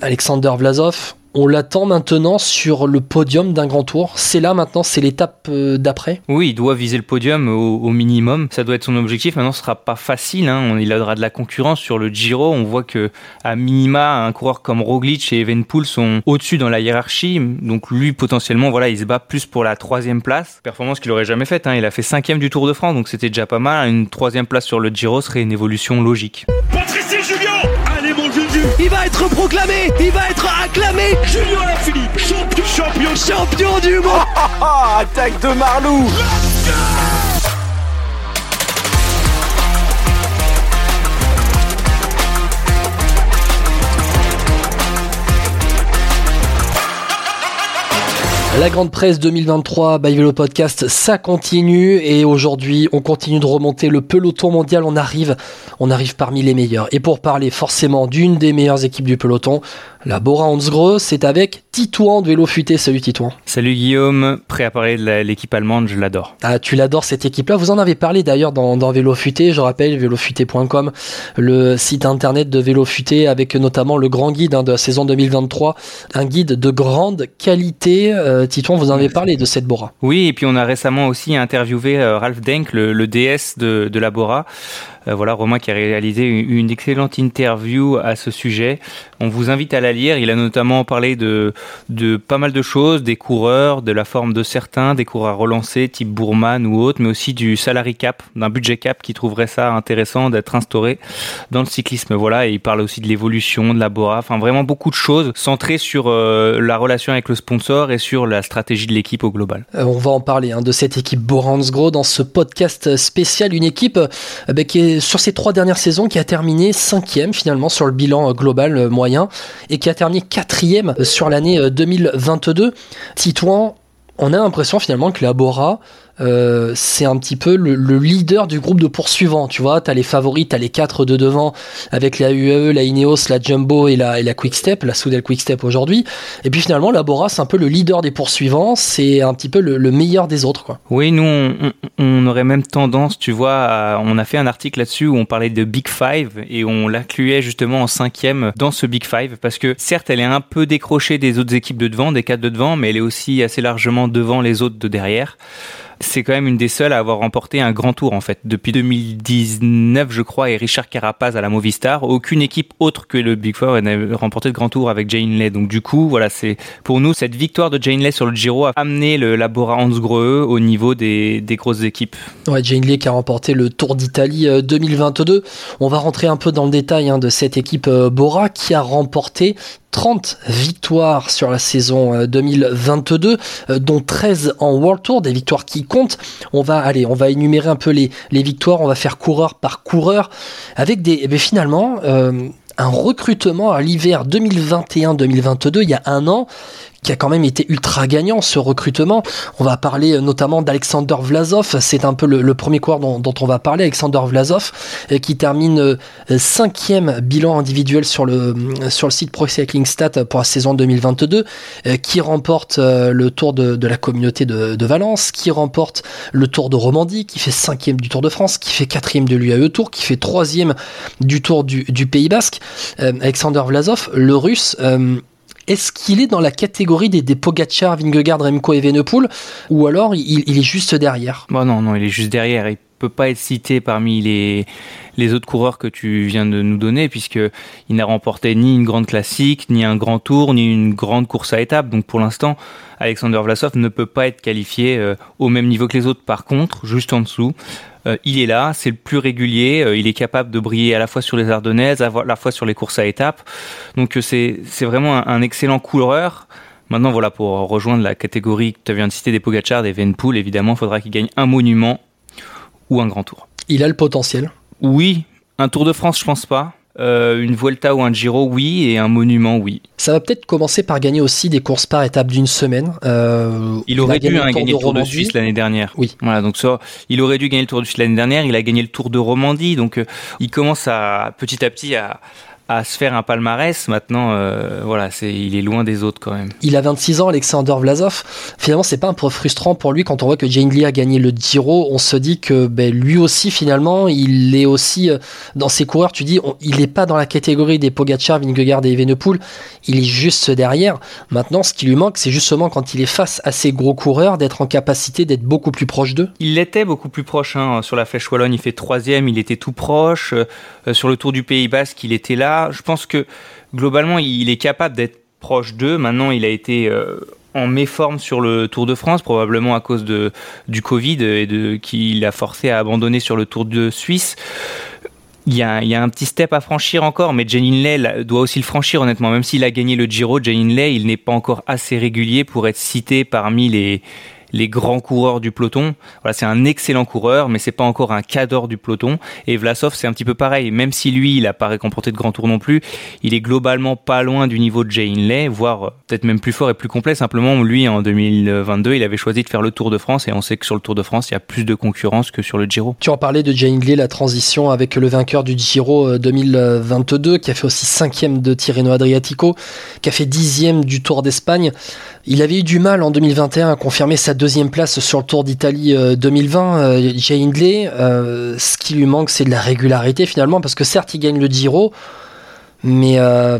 Alexander Vlasov, on l'attend maintenant sur le podium d'un grand tour. C'est là maintenant, c'est l'étape euh, d'après? Oui, il doit viser le podium au, minimum. Ça doit être son objectif. Maintenant, ce sera pas facile. Hein. Il aura de la concurrence sur le Giro. On voit que à minima, un coureur comme Roglic et Evenpool sont au-dessus dans la hiérarchie. Donc lui, potentiellement, voilà, il se bat plus pour la troisième place. Performance qu'il aurait jamais faite. Hein. Il a fait cinquième du Tour de France, donc c'était déjà pas mal. Une troisième place sur le Giro serait une évolution logique. Il va être proclamé Il va être acclamé. Julien Alaphilippe, champion, champion, champion du monde. Attaque de Marlou La grande presse 2023 by Vélo Podcast, ça continue et aujourd'hui on continue de remonter le peloton mondial. On arrive, on arrive parmi les meilleurs. Et pour parler forcément d'une des meilleures équipes du peloton, la Bora Hansgrohe, c'est avec Titouan de Vélo Futé. Salut Titouan. Salut Guillaume, prêt à parler de l'équipe allemande, je l'adore. Ah, tu l'adores cette équipe-là. Vous en avez parlé d'ailleurs dans, dans Vélo Futé. Je rappelle vélofuté.com, le site internet de Vélo Futé avec notamment le grand guide hein, de la saison 2023, un guide de grande qualité. Euh, Titouan, vous en avez parlé de cette Bora. Oui, et puis on a récemment aussi interviewé euh, Ralph Denk, le, DS de, de la Bora. Euh, voilà, Romain qui a réalisé une excellente interview à ce sujet. On vous invite à la lire. Il a notamment parlé de, de pas mal de choses, des coureurs, de la forme de certains, des coureurs relancés type Bourman ou autres, mais aussi du salary cap, d'un budget cap qui trouverait ça intéressant d'être instauré dans le cyclisme. Voilà, et il parle aussi de l'évolution de la Bora, enfin vraiment beaucoup de choses centrées sur euh, la relation avec le sponsor et sur la stratégie de l'équipe au global. Euh, on va en parler hein, de cette équipe Boransgro dans ce podcast spécial, une équipe bah, qui est sur ces trois dernières saisons qui a terminé cinquième finalement sur le bilan global moyen et qui a terminé quatrième sur l'année 2022. Titouan, on a l'impression finalement que la Bora euh, c'est un petit peu le, leader du groupe de poursuivants. Tu vois, t'as les favoris, t'as les quatre de devant avec la UAE, la Ineos, la Jumbo et la, et la Quick Step, la Soudal Quick Step aujourd'hui. Et puis finalement, la Bora, c'est un peu le leader des poursuivants. C'est un petit peu le, meilleur des autres. Quoi. Oui, nous, on, on, aurait même tendance, tu vois, on a fait un article là-dessus où on parlait de Big Five et on l'incluait justement en cinquième dans ce Big Five parce que certes, elle est un peu décrochée des autres équipes de devant, des quatre de devant, mais elle est aussi assez largement devant les autres de derrière c'est quand même une des seules à avoir remporté un grand tour en fait. Depuis 2019, je crois, et Richard Carapaz à la Movistar, aucune équipe autre que le Big Four n'a remporté de grand tour avec Jane Lay. Donc du coup, voilà, c'est pour nous cette victoire de Jane Lay sur le Giro a amené le Labora Hansgrohe au niveau des, des grosses équipes. Ouais, Jane Lay qui a remporté le Tour d'Italie 2022. Euh, On va rentrer un peu dans le détail hein, de cette équipe euh, Bora qui a remporté 30 victoires sur la saison 2022, euh, dont 13 en World Tour, des victoires qui comptent. On va aller, on va énumérer un peu les, victoires, on va faire coureur par coureur, avec des, eh finalement, euh, un recrutement à l'hiver 2021-2022, il y a un an, qui a quand même été ultra gagnant ce recrutement. On va parler euh, notamment d'Alexander Vlasov, c'est un peu le, premier coureur dont, on va parler, Alexander Vlasov, euh, qui termine euh, cinquième bilan individuel sur le, sur le site Pro Cycling Stat pour la saison 2022, qui remporte le tour de, la communauté de, Valence, qui remporte le tour de Romandie, qui fait cinquième du Tour de France, qui fait quatrième de l'UAE Tour, qui fait troisième du Tour du, Pays Basque. Alexander Vlasov, le russe, est-ce qu'il est dans la catégorie des, des Pogacar, Vingegaard, Remco et Venepool ou alors il, est juste derrière? Bon, Non, non, il est juste derrière. Il peut pas être cité parmi les, autres coureurs que tu viens de nous donner puisque il n'a remporté ni une grande classique, ni un grand tour, ni une grande course à étapes. Donc pour l'instant, Alexander Vlasov ne peut pas être qualifié euh, au même niveau que les autres. Par contre, juste en dessous, euh, il est là, c'est le plus régulier, euh, il est capable de briller à la fois sur les Ardennaises, à la fois sur les courses à étapes. Donc euh, c'est vraiment un, excellent coureur. Maintenant, voilà, pour rejoindre la catégorie que tu viens de citer des Pogacar, des Venpool, évidemment, il faudra qu'il gagne un monument ou un grand tour. Il a le potentiel Oui, un Tour de France, je pense pas. Euh, une Vuelta ou un Giro, oui, et un monument, oui. Ça va peut-être commencer par gagner aussi des courses par étapes d'une semaine. Euh, il aurait dû hein, gagner le Tour de Suisse l'année dernière. Oui. Voilà, donc ça, il aurait dû gagner le Tour de Suisse l'année dernière. Il a gagné le Tour de Romandie, donc euh, il commence à petit à petit à à se faire un palmarès. Maintenant, euh, voilà, c'est, il est loin des autres quand même. Il a 26 ans, Alexander Vlasov. Finalement, c'est pas un peu frustrant pour lui quand on voit que Jane Lee a gagné le Giro. On se dit que ben, lui aussi, finalement, il est aussi euh, dans ses coureurs. Tu dis, il n'est pas dans la catégorie des Pogacar, Vingegaard et Evenepoel. Il est juste derrière. Maintenant, ce qui lui manque, c'est justement quand il est face à ces gros coureurs, d'être en capacité d'être beaucoup plus proche d'eux. Il l'était beaucoup plus proche. Hein. Sur la Flèche Wallonne, il fait troisième. Il était tout proche. Euh, sur le Tour du Pays Basque, il était là je pense que globalement, il est capable d'être proche d'eux. Maintenant, il a été euh, en méforme sur le Tour de France, probablement à cause de, du Covid et de qui l'a forcé à abandonner sur le Tour de Suisse. Il y, a, un petit step à franchir encore, mais Janine Lay doit aussi le franchir honnêtement. Même s'il a gagné le Giro, Janine Lay, il n'est pas encore assez régulier pour être cité parmi les, les grands coureurs du peloton. Voilà, c'est un excellent coureur, mais c'est pas encore un cadre du peloton. Et Vlasov, c'est un petit peu pareil. Même si lui, il a pas récomporté de grands tours non plus, il est globalement pas loin du niveau de Jay Hindley, voire peut-être même plus fort et plus complet. Simplement, lui, en 2022, il avait choisi de faire le Tour de France, et on sait que sur le Tour de France, il y a plus de concurrence que sur le Giro. Tu en parlais de Jay Hindley, la transition avec le vainqueur du Giro 2022, euh, qui a fait aussi cinquième de Tirreno Adriatico, qui a fait dixième du Tour d'Espagne. Il avait eu du mal en 2021 à confirmer sa deuxième place sur le Tour d'Italie 2020. Euh, Jay Hindley, euh, ce qui lui manque, c'est de la régularité finalement, parce que certes, il gagne le Giro, mais euh,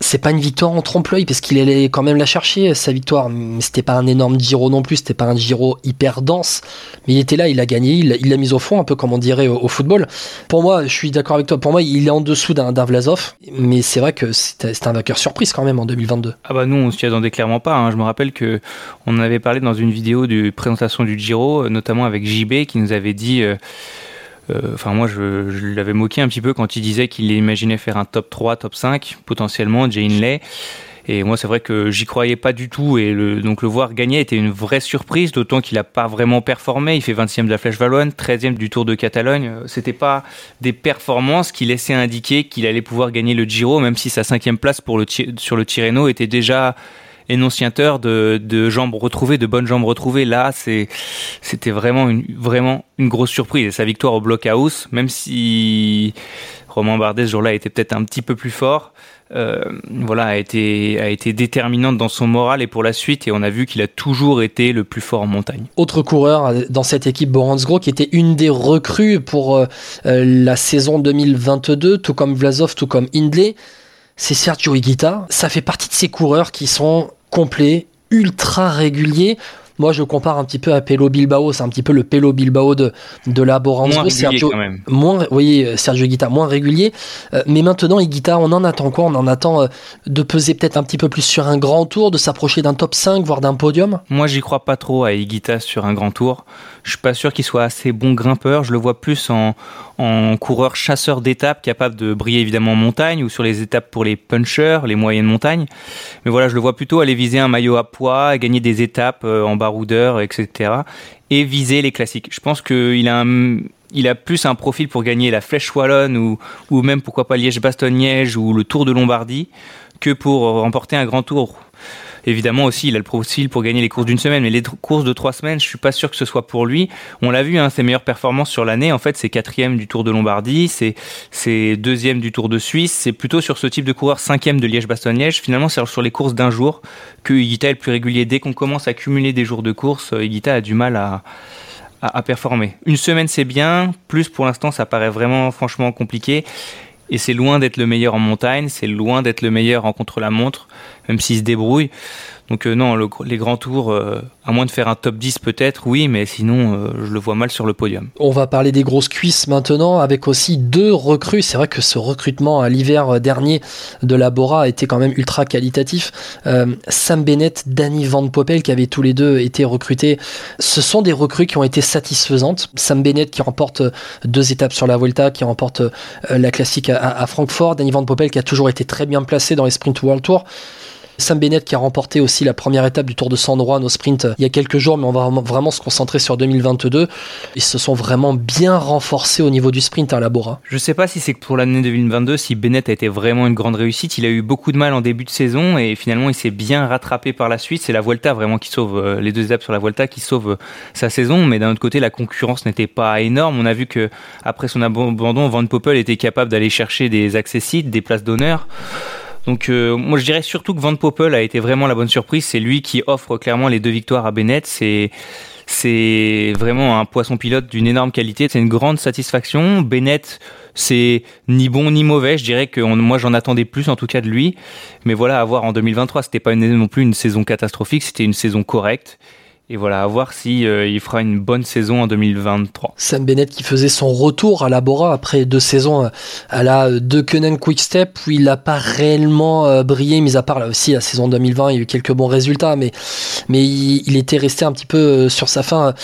c'est pas une victoire en trompe-l'œil parce qu'il allait quand même la chercher sa victoire. C'était pas un énorme Giro non plus c'était pas un Giro hyper dense. Mais il était là il a gagné il l'a mis au fond un peu comme on dirait au, football. Pour moi je suis d'accord avec toi. Pour moi il est en dessous d'un Vlasov. Mais c'est vrai que c'est un vainqueur surprise quand même en 2022 ah bah nous on s'y attendait clairement pas hein. je me rappelle que on avait parlé dans une vidéo de présentation du Giro notamment avec JB qui nous avait dit euh, euh, enfin, moi, je, l'avais moqué un petit peu quand il disait qu'il imaginait faire un top 3, top 5, potentiellement, Jane Lay. Et moi, c'est vrai que j'y croyais pas du tout. Et donc, le voir gagner était une vraie surprise, d'autant qu'il n'a pas vraiment performé. Il fait 20e de la Flèche Vallonne, 13e du Tour de Catalogne. C'était pas des performances qui laissaient indiquer qu'il allait pouvoir gagner le Giro, même si sa cinquième place sur le Tirreno était déjà énonciateur de, de jambes retrouvées, de bonnes jambes retrouvées. Là, c'est, c'était vraiment une, grosse surprise. Et sa victoire au blockhouse, même si Romain Bardet ce jour-là était peut-être un petit peu plus fort, euh, voilà, a été, déterminante dans son moral et pour la suite. Et on a vu qu'il a toujours été le plus fort en montagne. Autre coureur dans cette équipe Boransgro qui était une des recrues pour euh, la saison 2022, tout comme Vlasov, tout comme Hindley c'est Sergio Higuita. Ça fait partie de ces coureurs qui sont complet, ultra régulier. Moi, je compare un petit peu à Pelo Bilbao. C'est un petit peu le Pelo Bilbao de, de la Moins Sergio, quand même. Moins, oui, Sergio Guita, moins régulier. Euh, mais maintenant, Guita, on en attend quoi? On en attend euh, de peser peut-être un petit peu plus sur un grand tour, de s'approcher d'un top 5, voire d'un podium? Moi, j'y crois pas trop à Iguita sur un grand tour. Je suis pas sûr qu'il soit assez bon grimpeur. Je le vois plus en, en coureur chasseur d'étapes, capable de briller évidemment en montagne ou sur les étapes pour les punchers, les moyennes montagnes. Mais voilà, je le vois plutôt aller viser un maillot à poids, gagner des étapes euh, en baroudeur, etc. Et viser les classiques. Je pense qu'il a plus un profil pour gagner la Flèche Wallonne ou, ou même pourquoi pas Liège-Bastogne-Liège ou le Tour de Lombardie que pour remporter un grand tour. Évidemment aussi, il a le profil pour gagner les courses d'une semaine, mais les courses de trois semaines, je suis pas sûr que ce soit pour lui. On l'a vu, hein, ses meilleures performances sur l'année, en fait, c'est quatrième du Tour de Lombardie, c'est deuxième du Tour de Suisse, c'est plutôt sur ce type de coureur cinquième de Liège-Bastogne-Liège. Finalement, c'est sur les courses d'un jour que Higuita est le plus régulier. Dès qu'on commence à cumuler des jours de course, Higuita a du mal à performer. Une semaine, c'est bien. Plus, pour l'instant, ça paraît vraiment, franchement, compliqué. Et c'est loin d'être le meilleur en montagne, c'est loin d'être le meilleur en contre-la-montre, même s'il se débrouille. Donc euh, non, les grands tours, euh, à moins de faire un top 10 peut-être, oui, mais sinon, euh, je le vois mal sur le podium. On va parler des grosses cuisses maintenant, avec aussi deux recrues. C'est vrai que ce recrutement à l'hiver dernier de la Bora a été quand même ultra qualitatif. Sam Bennett, Danny Van Poppel, qui avaient tous les deux été recrutés, ce sont des recrues qui ont été satisfaisantes. Sam Bennett qui remporte deux étapes sur la Vuelta, qui remporte la classique à, à Francfort. Danny Van Poppel qui a toujours été très bien placé dans les Sprint World Tour Sam Bennett qui a remporté aussi la première étape du Tour de San Juan au sprint il y a quelques jours, mais on va vraiment se concentrer sur 2022. Ils se sont vraiment bien renforcés au niveau du sprint à la Bora. Je sais pas si c'est pour l'année 2022, si Bennett a été vraiment une grande réussite. Il a eu beaucoup de mal en début de saison et finalement il s'est bien rattrapé par la suite. C'est la Vuelta vraiment qui sauve euh, les deux étapes sur la Vuelta qui sauve euh, sa saison, mais d'un autre côté la concurrence n'était pas énorme. On a vu que après son abandon, Van Poppel était capable d'aller chercher des accessites, des places d'honneur. Donc euh, moi je dirais surtout que Van Poppel a été vraiment la bonne surprise. C'est lui qui offre clairement les deux victoires à Bennett. C'est c'est vraiment un poisson pilote d'une énorme qualité. C'est une grande satisfaction. Bennett, c'est ni bon ni mauvais. Je dirais que moi j'en attendais plus en tout cas de lui. Mais voilà, à voir en 2023, c'était pas non plus une saison catastrophique. C'était une saison correcte. Et voilà, à voir si euh, il fera une bonne saison en 2023. Sam Bennett qui faisait son retour à la Bora après deux saisons euh, à la De Quick Quickstep où il n'a pas réellement euh, brillé, mis à part là aussi la saison 2020, il y a eu quelques bons résultats, mais, mais il, était resté un petit peu sur sa fin.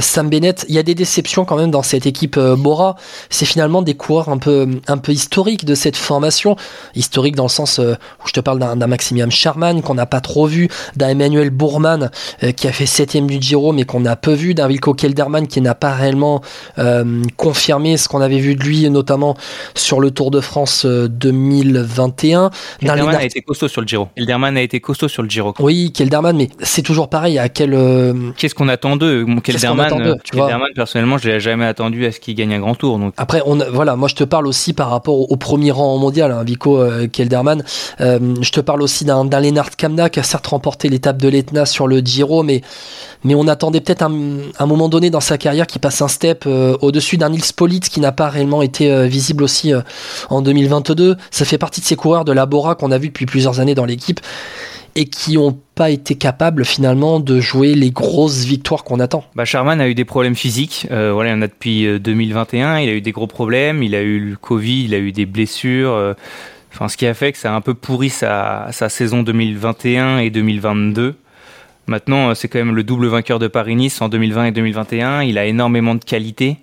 Sam Bennett, il y a des déceptions quand même dans cette équipe Bora. C'est finalement des coureurs un peu, un peu historiques de cette formation. Historique dans le sens où je te parle d'un Maximilian Charman qu'on n'a pas trop vu, d'un Emmanuel Bourman qui a fait septième du Giro, mais qu'on a peu vu, d'un Wilco Kelderman qui n'a pas réellement euh, confirmé ce qu'on avait vu de lui, notamment sur le Tour de France 2021. Euh, Kelderman a été costaud sur le Giro. Kelderman a été costaud sur le Giro. Oui, Kelderman, mais c'est toujours pareil. À quel euh, Qu'est-ce qu'on attend d'eux? Kelderman, Kelderman personnellement, je l'ai jamais attendu à ce qu'il gagne un grand tour. Donc. Après, on, voilà, moi je te parle aussi par rapport au, premier rang mondial, hein, Vico Kelderman. je te parle aussi d'un Lennart Kamna qui a certes remporté l'étape de l'Etna sur le Giro, mais mais on attendait peut-être un, moment donné dans sa carrière qu'il passe un step euh, au-dessus d'un Nils Politz qui n'a pas réellement été euh, visible aussi euh, en 2022. Ça fait partie de ces coureurs de la Bora qu'on a vu depuis plusieurs années dans l'équipe et qui n'ont pas été capables finalement de jouer les grosses victoires qu'on attend. Bah, Charman a eu des problèmes physiques, voilà, il en a depuis 2021, il a eu des gros problèmes, il a eu le Covid, il a eu des blessures, enfin, ce qui a fait que ça a un peu pourri sa saison 2021 et 2022. Maintenant, euh, c'est quand même le double vainqueur de Paris-Nice en 2020 et 2021. Il a énormément de qualité.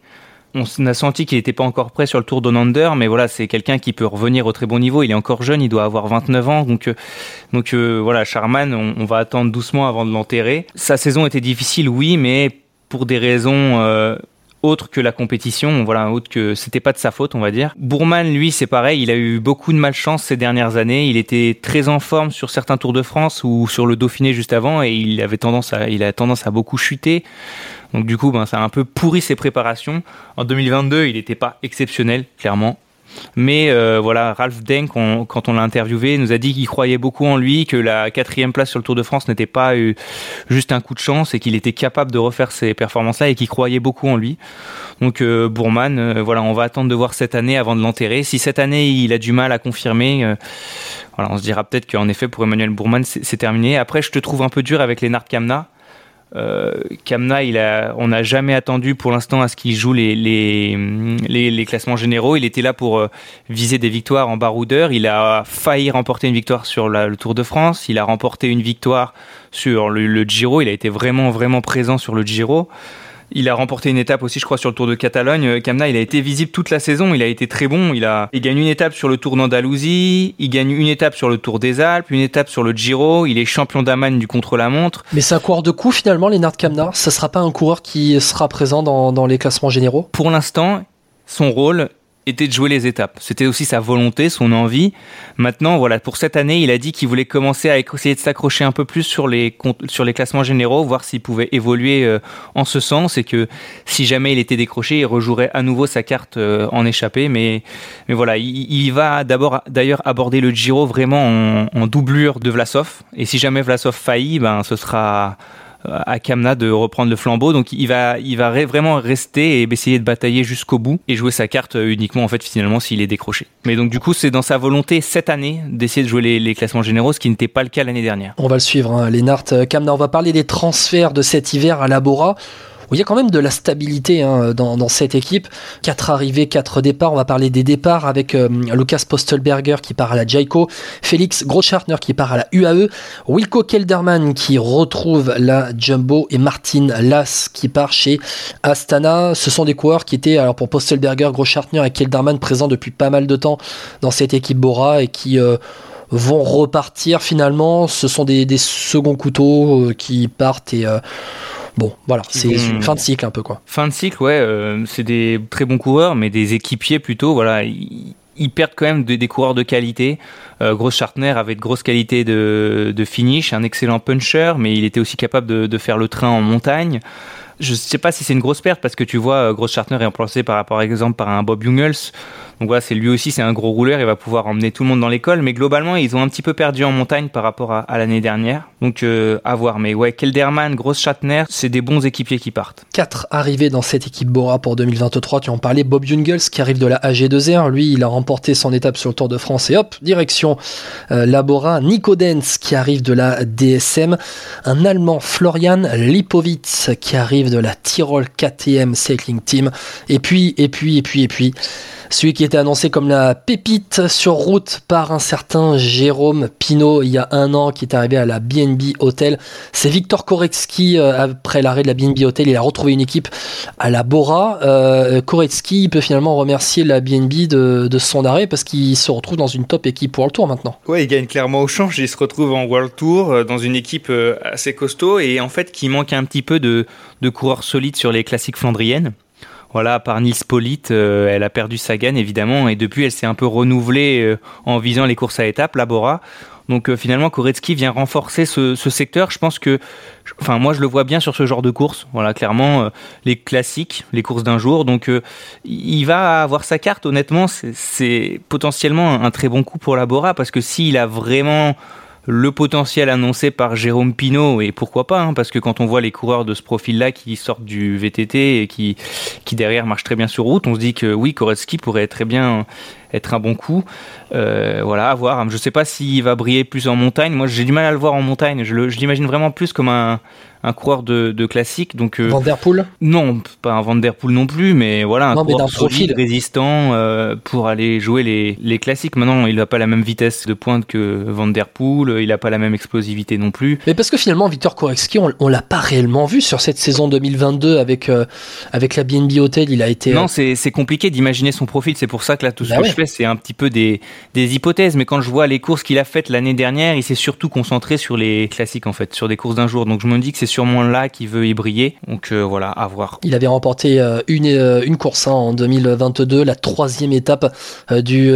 On a senti qu'il n'était pas encore prêt sur le Tour Donander, mais voilà, c'est quelqu'un qui peut revenir au très bon niveau. Il est encore jeune, il doit avoir 29 ans, donc euh, donc euh, voilà, Charman, on, va attendre doucement avant de l'enterrer. Sa saison était difficile, oui, mais pour des raisons autre que la compétition, voilà, autre que c'était pas de sa faute, on va dire. Bourman, lui, c'est pareil, il a eu beaucoup de malchance ces dernières années. Il était très en forme sur certains Tours de France ou sur le Dauphiné juste avant, et il avait tendance à, a tendance à beaucoup chuter. Donc du coup, ben, ça a un peu pourri ses préparations. En 2022, il n'était pas exceptionnel, clairement. Mais euh, voilà, Ralph Denk, quand on l'a interviewé, nous a dit qu'il croyait beaucoup en lui, que la quatrième place sur le Tour de France n'était pas euh, juste un coup de chance et qu'il était capable de refaire ces performances-là et qu'il croyait beaucoup en lui. Donc euh, Bourman, voilà, on va attendre de voir cette année avant de l'enterrer. Si cette année il a du mal à confirmer, voilà, on se dira peut-être qu'en effet pour Emmanuel Bourman c'est terminé. Après, je te trouve un peu dur avec Lennart Kamna. Euh, Kamna, on n'a jamais attendu pour l'instant à ce qu'il joue les, classements généraux. Il était là pour euh, viser des victoires en baroudeur. Il a failli remporter une victoire sur le Tour de France. Il a remporté une victoire sur le, le Giro. Il a été vraiment, vraiment présent sur le Giro. Il a remporté une étape aussi, je crois, sur le Tour de Catalogne. Kamna, il a été visible toute la saison. Il a été très bon. Il a, il gagne une étape sur le Tour d'Andalousie. Il gagne une étape sur le Tour des Alpes, une étape sur le Giro. Il est champion d'Amagne du contre-la-montre. Mais c'est un coureur de coup finalement, Lennart Kamna. Ça sera pas un coureur qui sera présent dans, dans les classements généraux? Pour l'instant, son rôle, était de jouer les étapes. C'était aussi sa volonté, son envie. Maintenant, voilà, pour cette année, il a dit qu'il voulait commencer à essayer de s'accrocher un peu plus sur les sur les classements généraux, voir s'il pouvait évoluer euh, en ce sens et que si jamais il était décroché, il rejouerait à nouveau sa carte euh, en échappée. Mais mais voilà, il, va d'abord d'ailleurs aborder le Giro vraiment en, en doublure de Vlasov. Et si jamais Vlasov faillit, ben ce sera à Kamna de reprendre le flambeau. Donc il va, il va vraiment rester et essayer de batailler jusqu'au bout et jouer sa carte euh, uniquement en fait finalement s'il est décroché. Mais donc du coup c'est dans sa volonté cette année d'essayer de jouer les, classements généraux, ce qui n'était pas le cas l'année dernière. On va le suivre, hein, Lennart euh, Kamna. On va parler des transferts de cet hiver à Labora il y a quand même de la stabilité hein, dans, cette équipe. Quatre arrivées, quatre départs. On va parler des départs avec euh, Lucas Postelberger qui part à la Jaico, Félix Groschartner qui part à la UAE, Wilco Kelderman qui retrouve la Jumbo et Martin Lass qui part chez Astana. Ce sont des coureurs qui étaient, alors pour Postelberger, Groschartner et Kelderman présents depuis pas mal de temps dans cette équipe Bora et qui... Euh, vont repartir finalement. Ce sont des, des seconds couteaux qui partent et Bon, voilà, c'est fin de cycle un peu quoi. Fin de cycle, ouais. Euh, c'est des très bons coureurs, mais des équipiers plutôt. Voilà, ils, perdent quand même des, coureurs de qualité. Euh, Gross Chartner avait de grosses qualités de, de, finish, un excellent puncher, mais il était aussi capable de, de faire le train en montagne. Je ne sais pas si c'est une grosse perte parce que tu vois, euh, Gross Chartner est remplacé par, par exemple par un Bob Jungels. Donc voilà, c'est lui aussi, c'est un gros rouleur, il va pouvoir emmener tout le monde dans l'école. Mais globalement, ils ont un petit peu perdu en montagne par rapport à, l'année dernière. Donc euh, à voir. Mais ouais, Kelderman, Gross Schattner, c'est des bons équipiers qui partent. Quatre arrivées dans cette équipe Bora pour 2023. Tu en parlais, Bob Jungels qui arrive de la AG2R. Lui, il a remporté son étape sur le Tour de France et hop, direction euh, la Bora. Nico Dens qui arrive de la DSM. Un Allemand, Florian Lipowitz qui arrive de la Tyrol KTM Cycling Team. Et puis, et puis, et puis, et puis, celui qui était annoncé comme la pépite sur route par un certain Jérôme Pinault il y a un an, qui est arrivé à la BNB Hotel. C'est Victor Koretsky, euh, après l'arrêt de la BNB Hotel, il a retrouvé une équipe à la Bora. Euh, Koretsky peut finalement remercier la BNB de, son arrêt parce qu'il se retrouve dans une top équipe World Tour maintenant. Ouais, il gagne clairement au change, il se retrouve en World Tour euh, dans une équipe assez costaud et en fait qui manque un petit peu de coureurs solides sur les classiques flandriennes. Voilà, par Nils Polite, euh, elle a perdu sa gagne évidemment et depuis elle s'est un peu renouvelée euh, en visant les courses à étapes, Labora. Donc euh, finalement Koretsky vient renforcer ce, secteur. Je pense que, enfin moi je le vois bien sur ce genre de course. Voilà, clairement les classiques, les courses d'un jour. Donc il va avoir sa carte. Honnêtement, c'est potentiellement un, très bon coup pour Labora parce que s'il a vraiment le potentiel annoncé par Jérôme Pinault, et pourquoi pas, hein, parce que quand on voit les coureurs de ce profil-là qui sortent du VTT et qui, derrière marchent très bien sur route, on se dit que oui, Koretsky pourrait très bien être un bon coup. Euh, voilà, à voir. Je ne sais pas s'il va briller plus en montagne. Moi, j'ai du mal à le voir en montagne. Je l'imagine vraiment plus comme un, un coureur de, de classique. Donc, euh, Van Der Poel Non, pas un Van Der Poel non plus, mais voilà, un coureur solide, résistant euh, pour aller jouer les, les classiques. Maintenant, il n'a pas la même vitesse de pointe que Van Der Poel, il n'a pas la même explosivité non plus. Mais parce que finalement, Victor Korexki, on, on l'a pas réellement vu sur cette saison 2022 avec, euh, avec la BNB Hotel. Il a été. Non, c'est compliqué d'imaginer son profil. C'est pour ça que là, tout ce bah que je fais, c'est un petit peu des, des hypothèses. Mais quand je vois les courses qu'il a faites l'année dernière, il s'est surtout concentré sur les classiques, en fait, sur des courses d'un jour. Donc je me dis que c'est sûrement là qui veut y briller. Donc euh, voilà, à voir. Il avait remporté euh, une, euh, une course hein, en 2022, la troisième étape du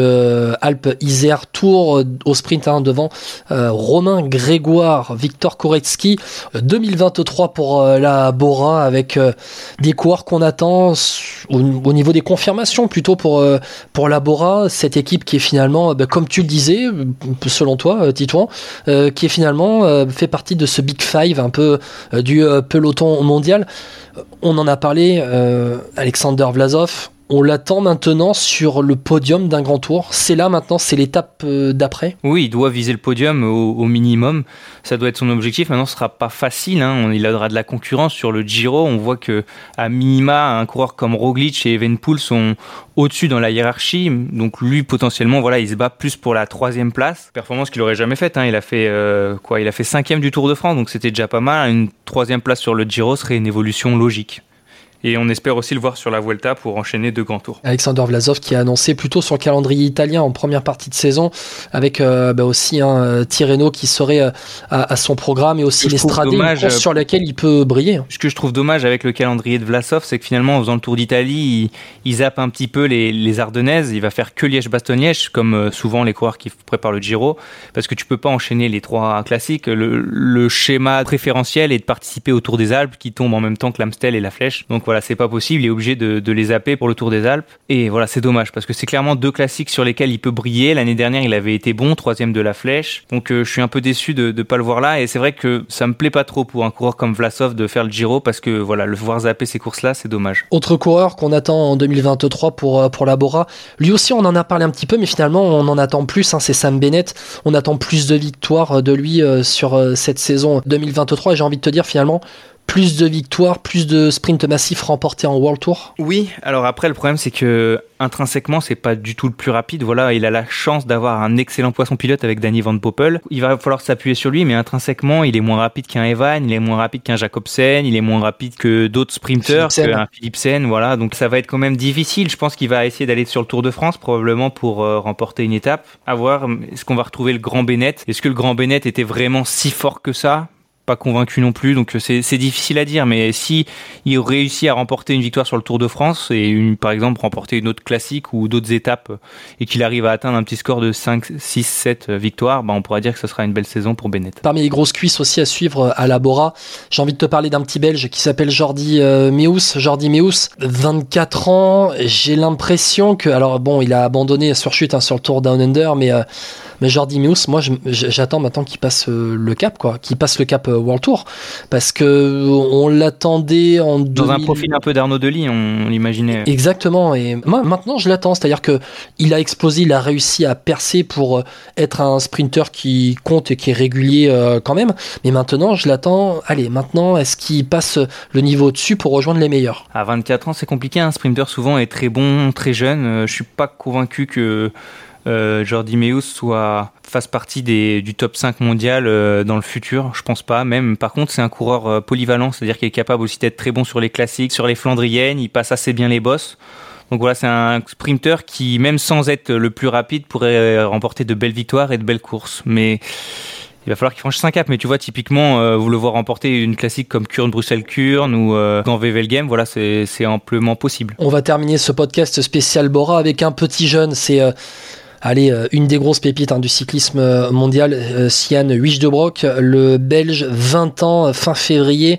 Alpes Isère Tour au sprint hein, devant Romain Grégoire, Victor Koretsky. 2023 pour la Bora avec des coureurs qu'on attend au, niveau des confirmations plutôt pour, pour la Bora, cette équipe qui est finalement, bah, comme tu le disais, selon toi, Titouan, qui est finalement fait partie de ce Big Five un peu du euh, peloton mondial. On en a parlé, euh, Alexander Vlasov, on l'attend maintenant sur le podium d'un grand tour. C'est là maintenant, c'est l'étape euh, d'après. Oui, il doit viser le podium au, minimum. Ça doit être son objectif. Maintenant, ce sera pas facile. Hein. Il aura de la concurrence sur le Giro. On voit que à minima, un coureur comme Roglic et Evenpool sont au-dessus dans la hiérarchie. Donc lui, potentiellement, voilà, il se bat plus pour la troisième place. Performance qu'il aurait jamais faite. Hein. Il a fait euh, quoi? Il a fait cinquième du Tour de France, donc c'était déjà pas mal. Une troisième place sur le Giro serait une évolution logique. Et on espère aussi le voir sur la Vuelta pour enchaîner deux grands tours. Alexander Vlasov qui a annoncé plutôt sur le calendrier italien en première partie de saison, avec euh, bah aussi un euh, Tirreno qui serait euh, à, son programme et aussi l'Estrade, sur laquelle il peut briller. Ce que je trouve dommage avec le calendrier de Vlasov, c'est que finalement en faisant le Tour d'Italie, il, zappe un petit peu les, les, Ardennaises, il va faire que Liège-Bastogne-Liège, comme souvent les coureurs qui préparent le Giro, parce que tu peux pas enchaîner les trois classiques. Le, le schéma préférentiel est de participer au Tour des Alpes qui tombe en même temps que l'Amstel et la Flèche. Donc voilà, c'est pas possible, il est obligé de, les zapper pour le Tour des Alpes. Et voilà, c'est dommage parce que c'est clairement deux classiques sur lesquels il peut briller. L'année dernière, il avait été bon, troisième de la Flèche. Donc euh, je suis un peu déçu de ne pas le voir là. Et c'est vrai que ça me plaît pas trop pour un coureur comme Vlasov de faire le Giro parce que voilà, le voir zapper ces courses-là, c'est dommage. Autre coureur qu'on attend en 2023 pour, euh, pour la Bora, lui aussi on en a parlé un petit peu, mais finalement on en attend plus. Hein, c'est Sam Bennett. On attend plus de victoires de lui euh, sur cette saison 2023. Et j'ai envie de te dire finalement, plus de victoires, plus de sprints massifs remportés en World Tour Oui, alors après le problème c'est que intrinsèquement c'est pas du tout le plus rapide. Voilà, il a la chance d'avoir un excellent poisson pilote avec Danny Van Poppel. Il va falloir s'appuyer sur lui, mais intrinsèquement il est moins rapide qu'un Evan, il est moins rapide qu'un Jacobsen, il est moins rapide que d'autres sprinters, qu'un Philipsen. Voilà, donc ça va être quand même difficile. Je pense qu'il va essayer d'aller sur le Tour de France probablement pour euh, remporter une étape. À voir, est-ce qu'on va retrouver le Grand Bennett? Est-ce que le Grand Bennett était vraiment si fort que ça? Pas convaincu non plus, donc euh, c'est difficile à dire. Mais si il réussit à remporter une victoire sur le Tour de France et une, par exemple remporter une autre classique ou d'autres étapes et qu'il arrive à atteindre un petit score de 5, 6, 7 victoires, bah on pourra dire que ce sera une belle saison pour Bennett. Parmi les grosses cuisses aussi à suivre à la Bora, j'ai envie de te parler d'un petit Belge qui s'appelle Jordi euh, Meus. Jordi Meus, 24 ans. J'ai l'impression que, alors bon, il a abandonné sur chute hein, sur le Tour Down Under, mais euh, mais Jordi Meus, moi, j'attends maintenant qu'il passe euh, le cap, quoi, qu'il passe le cap euh, World Tour, parce que on l'attendait en dans un profil un peu d'Arnaud Delis, on l'imaginait. Exactement. Et moi, maintenant, je l'attends, c'est-à-dire que il a explosé, il a réussi à percer pour euh, être un sprinter qui compte et qui est régulier quand même. Mais maintenant, je l'attends. Allez, maintenant, est-ce qu'il passe le niveau dessus pour rejoindre les meilleurs? À 24 ans, c'est compliqué. Un sprinter souvent est très bon, très jeune. Je suis pas convaincu que euh, Jordi Meus soit fasse partie des, du top 5 mondial euh, dans le futur. Je pense pas. Même par contre, c'est un coureur euh, polyvalent, c'est-à-dire qu'il est capable aussi d'être très bon sur les classiques, sur les Flandriennes. Il passe assez bien les bosses. Donc voilà, c'est un sprinter qui, même sans être le plus rapide, pourrait remporter de belles victoires et de belles courses. Mais il va falloir qu'il franchisse un cap. Mais tu vois, typiquement, vous le voir remporter une classique comme Kurn Bruxelles Kurn ou euh, dans Game, voilà, c'est amplement possible. On va terminer ce podcast spécial Bora avec un petit jeune. C'est Allez, euh, une des grosses pépites hein, du cyclisme euh, mondial, euh, Sian Wisdebrock, le Belge, 20 ans, fin février.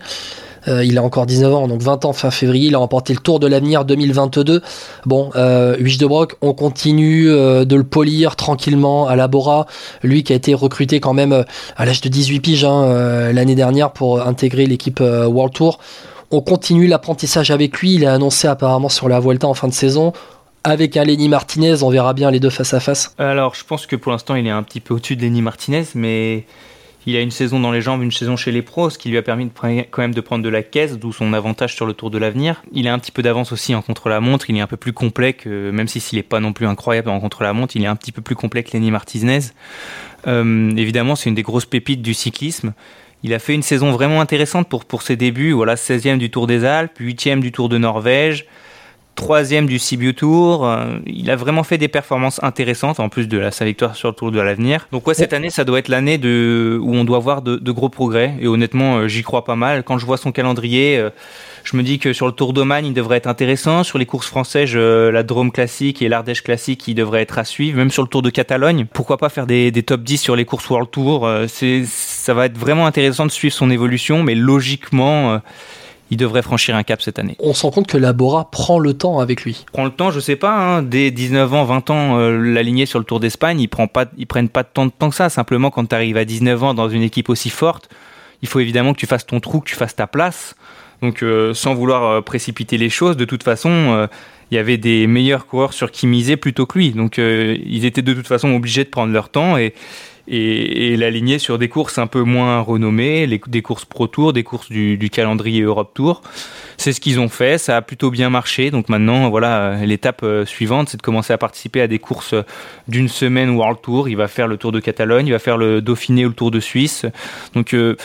il a encore 19 ans, donc 20 ans fin février, il a remporté le Tour de l'avenir 2022. Bon, euh, Wisdebrock, on continue de le polir tranquillement à la Bora. Lui qui a été recruté quand même à l'âge de 18 piges hein, l'année dernière pour intégrer l'équipe World Tour. On continue l'apprentissage avec lui. Il est annoncé apparemment sur la Vuelta en fin de saison avec un Lenny Martinez, on verra bien les deux face à face. Alors, je pense que pour l'instant, il est un petit peu au-dessus de Lenny Martinez, mais il a une saison dans les jambes, une saison chez les pros, ce qui lui a permis de, quand même de prendre de la caisse, d'où son avantage sur le Tour de l'avenir. Il a un petit peu d'avance aussi en contre-la-montre, il est un peu plus complet que, même si s'il n'est pas non plus incroyable en contre-la-montre, il est un petit peu plus complet que Lenny Martinez. Euh, évidemment, c'est une des grosses pépites du cyclisme. Il a fait une saison vraiment intéressante pour, pour ses débuts, voilà, 16e du Tour des Alpes, 8e du Tour de Norvège, troisième du Sibiu Tour. Euh, il a vraiment fait des performances intéressantes en plus de la, sa victoire sur le Tour de l'avenir. Donc ouais, cette année, ça doit être l'année de où on doit voir de, gros progrès. Et honnêtement, euh, j'y crois pas mal. Quand je vois son calendrier, euh, je me dis que sur le Tour d'Oman, il devrait être intéressant. Sur les courses françaises, la Drôme classique et l'Ardèche classique, il devrait être à suivre. Même sur le Tour de Catalogne, pourquoi pas faire des, des top 10 sur les courses World Tour. c'est, ça va être vraiment intéressant de suivre son évolution, mais logiquement il devrait franchir un cap cette année. On se rend compte que Labora prend le temps avec lui. Prend le temps, je sais pas, hein, dès 19 ans, 20 ans, euh, l'aligner sur le Tour d'Espagne, ils, prend pas, ils prennent pas tant de temps que ça. Simplement, quand tu arrives à 19 ans dans une équipe aussi forte, il faut évidemment que tu fasses ton trou, que tu fasses ta place. Donc, euh, sans vouloir euh, précipiter les choses, de toute façon, il y avait des meilleurs coureurs sur qui miser plutôt que lui. Donc, ils étaient de toute façon obligés de prendre leur temps et et, et l'aligner sur des courses un peu moins renommées, les, des courses Pro Tour, des courses du, du calendrier Europe Tour. C'est ce qu'ils ont fait, ça a plutôt bien marché. Donc maintenant, voilà, l'étape euh, suivante, c'est de commencer à participer à des courses d'une semaine World Tour. Il va faire le Tour de Catalogne, il va faire le Dauphiné ou le Tour de Suisse. Donc euh,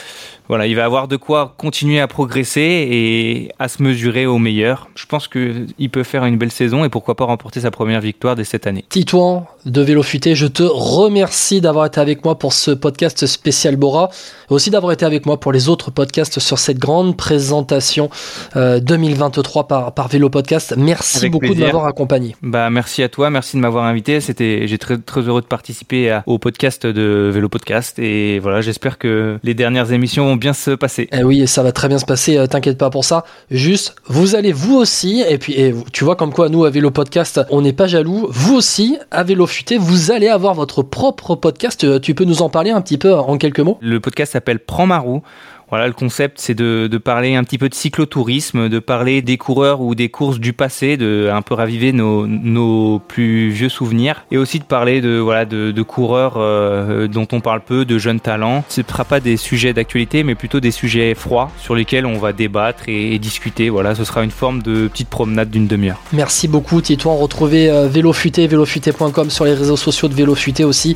voilà, il va avoir de quoi continuer à progresser et à se mesurer au meilleur. Je pense qu'il peut faire une belle saison et pourquoi pas remporter sa première victoire dès cette année. Titouan de Vélo Futé, je te remercie d'avoir été avec moi pour ce podcast spécial Bora et aussi d'avoir été avec moi pour les autres podcasts sur cette grande présentation 2023 euh, par, par Vélo Podcast. Merci beaucoup de m'avoir accompagné. Bah, merci à toi, merci de m'avoir invité. C'était, j'ai très, très heureux de participer au podcast de Vélo Podcast et voilà, j'espère que les dernières émissions bien se passer. Eh oui, ça va très bien se passer, euh, t'inquiète pas pour ça. Juste, vous allez vous aussi, et puis et, tu vois comme quoi nous à Vélo Podcast, on n'est pas jaloux. Vous aussi, à Vélo Vous allez avoir votre propre podcast. Euh, tu peux nous en parler un petit peu en quelques mots? Le podcast s'appelle Prends ma roue Voilà, le concept, c'est de, de, parler un petit peu de cyclotourisme, de parler des coureurs ou des courses du passé, de un peu raviver nos, nos plus vieux souvenirs, et aussi de parler de voilà de, de coureurs euh, dont on parle peu, de jeunes talents. Ce ne sera pas des sujets d'actualité, mais plutôt des sujets froids sur lesquels on va débattre et, discuter. Voilà, ce sera une forme de petite promenade d'une demi-heure. Merci beaucoup, Titouan. Retrouvez euh, Vélofuté, vélofuté.com sur les réseaux sociaux de Vélofuté aussi.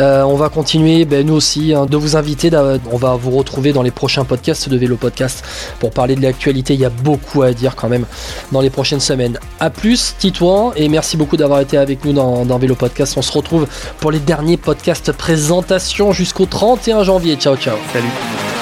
Euh, on va continuer, ben, nous aussi, hein, de vous inviter. On va vous retrouver dans les prochains podcasts de Vélo Podcast pour parler de l'actualité. Il y a beaucoup à dire quand même dans les prochaines semaines. A plus, Titouan, et merci beaucoup d'avoir été avec nous dans, dans Vélo Podcast. On se retrouve pour les derniers podcasts présentation jusqu'au 31 janvier. Ciao, ciao. Salut.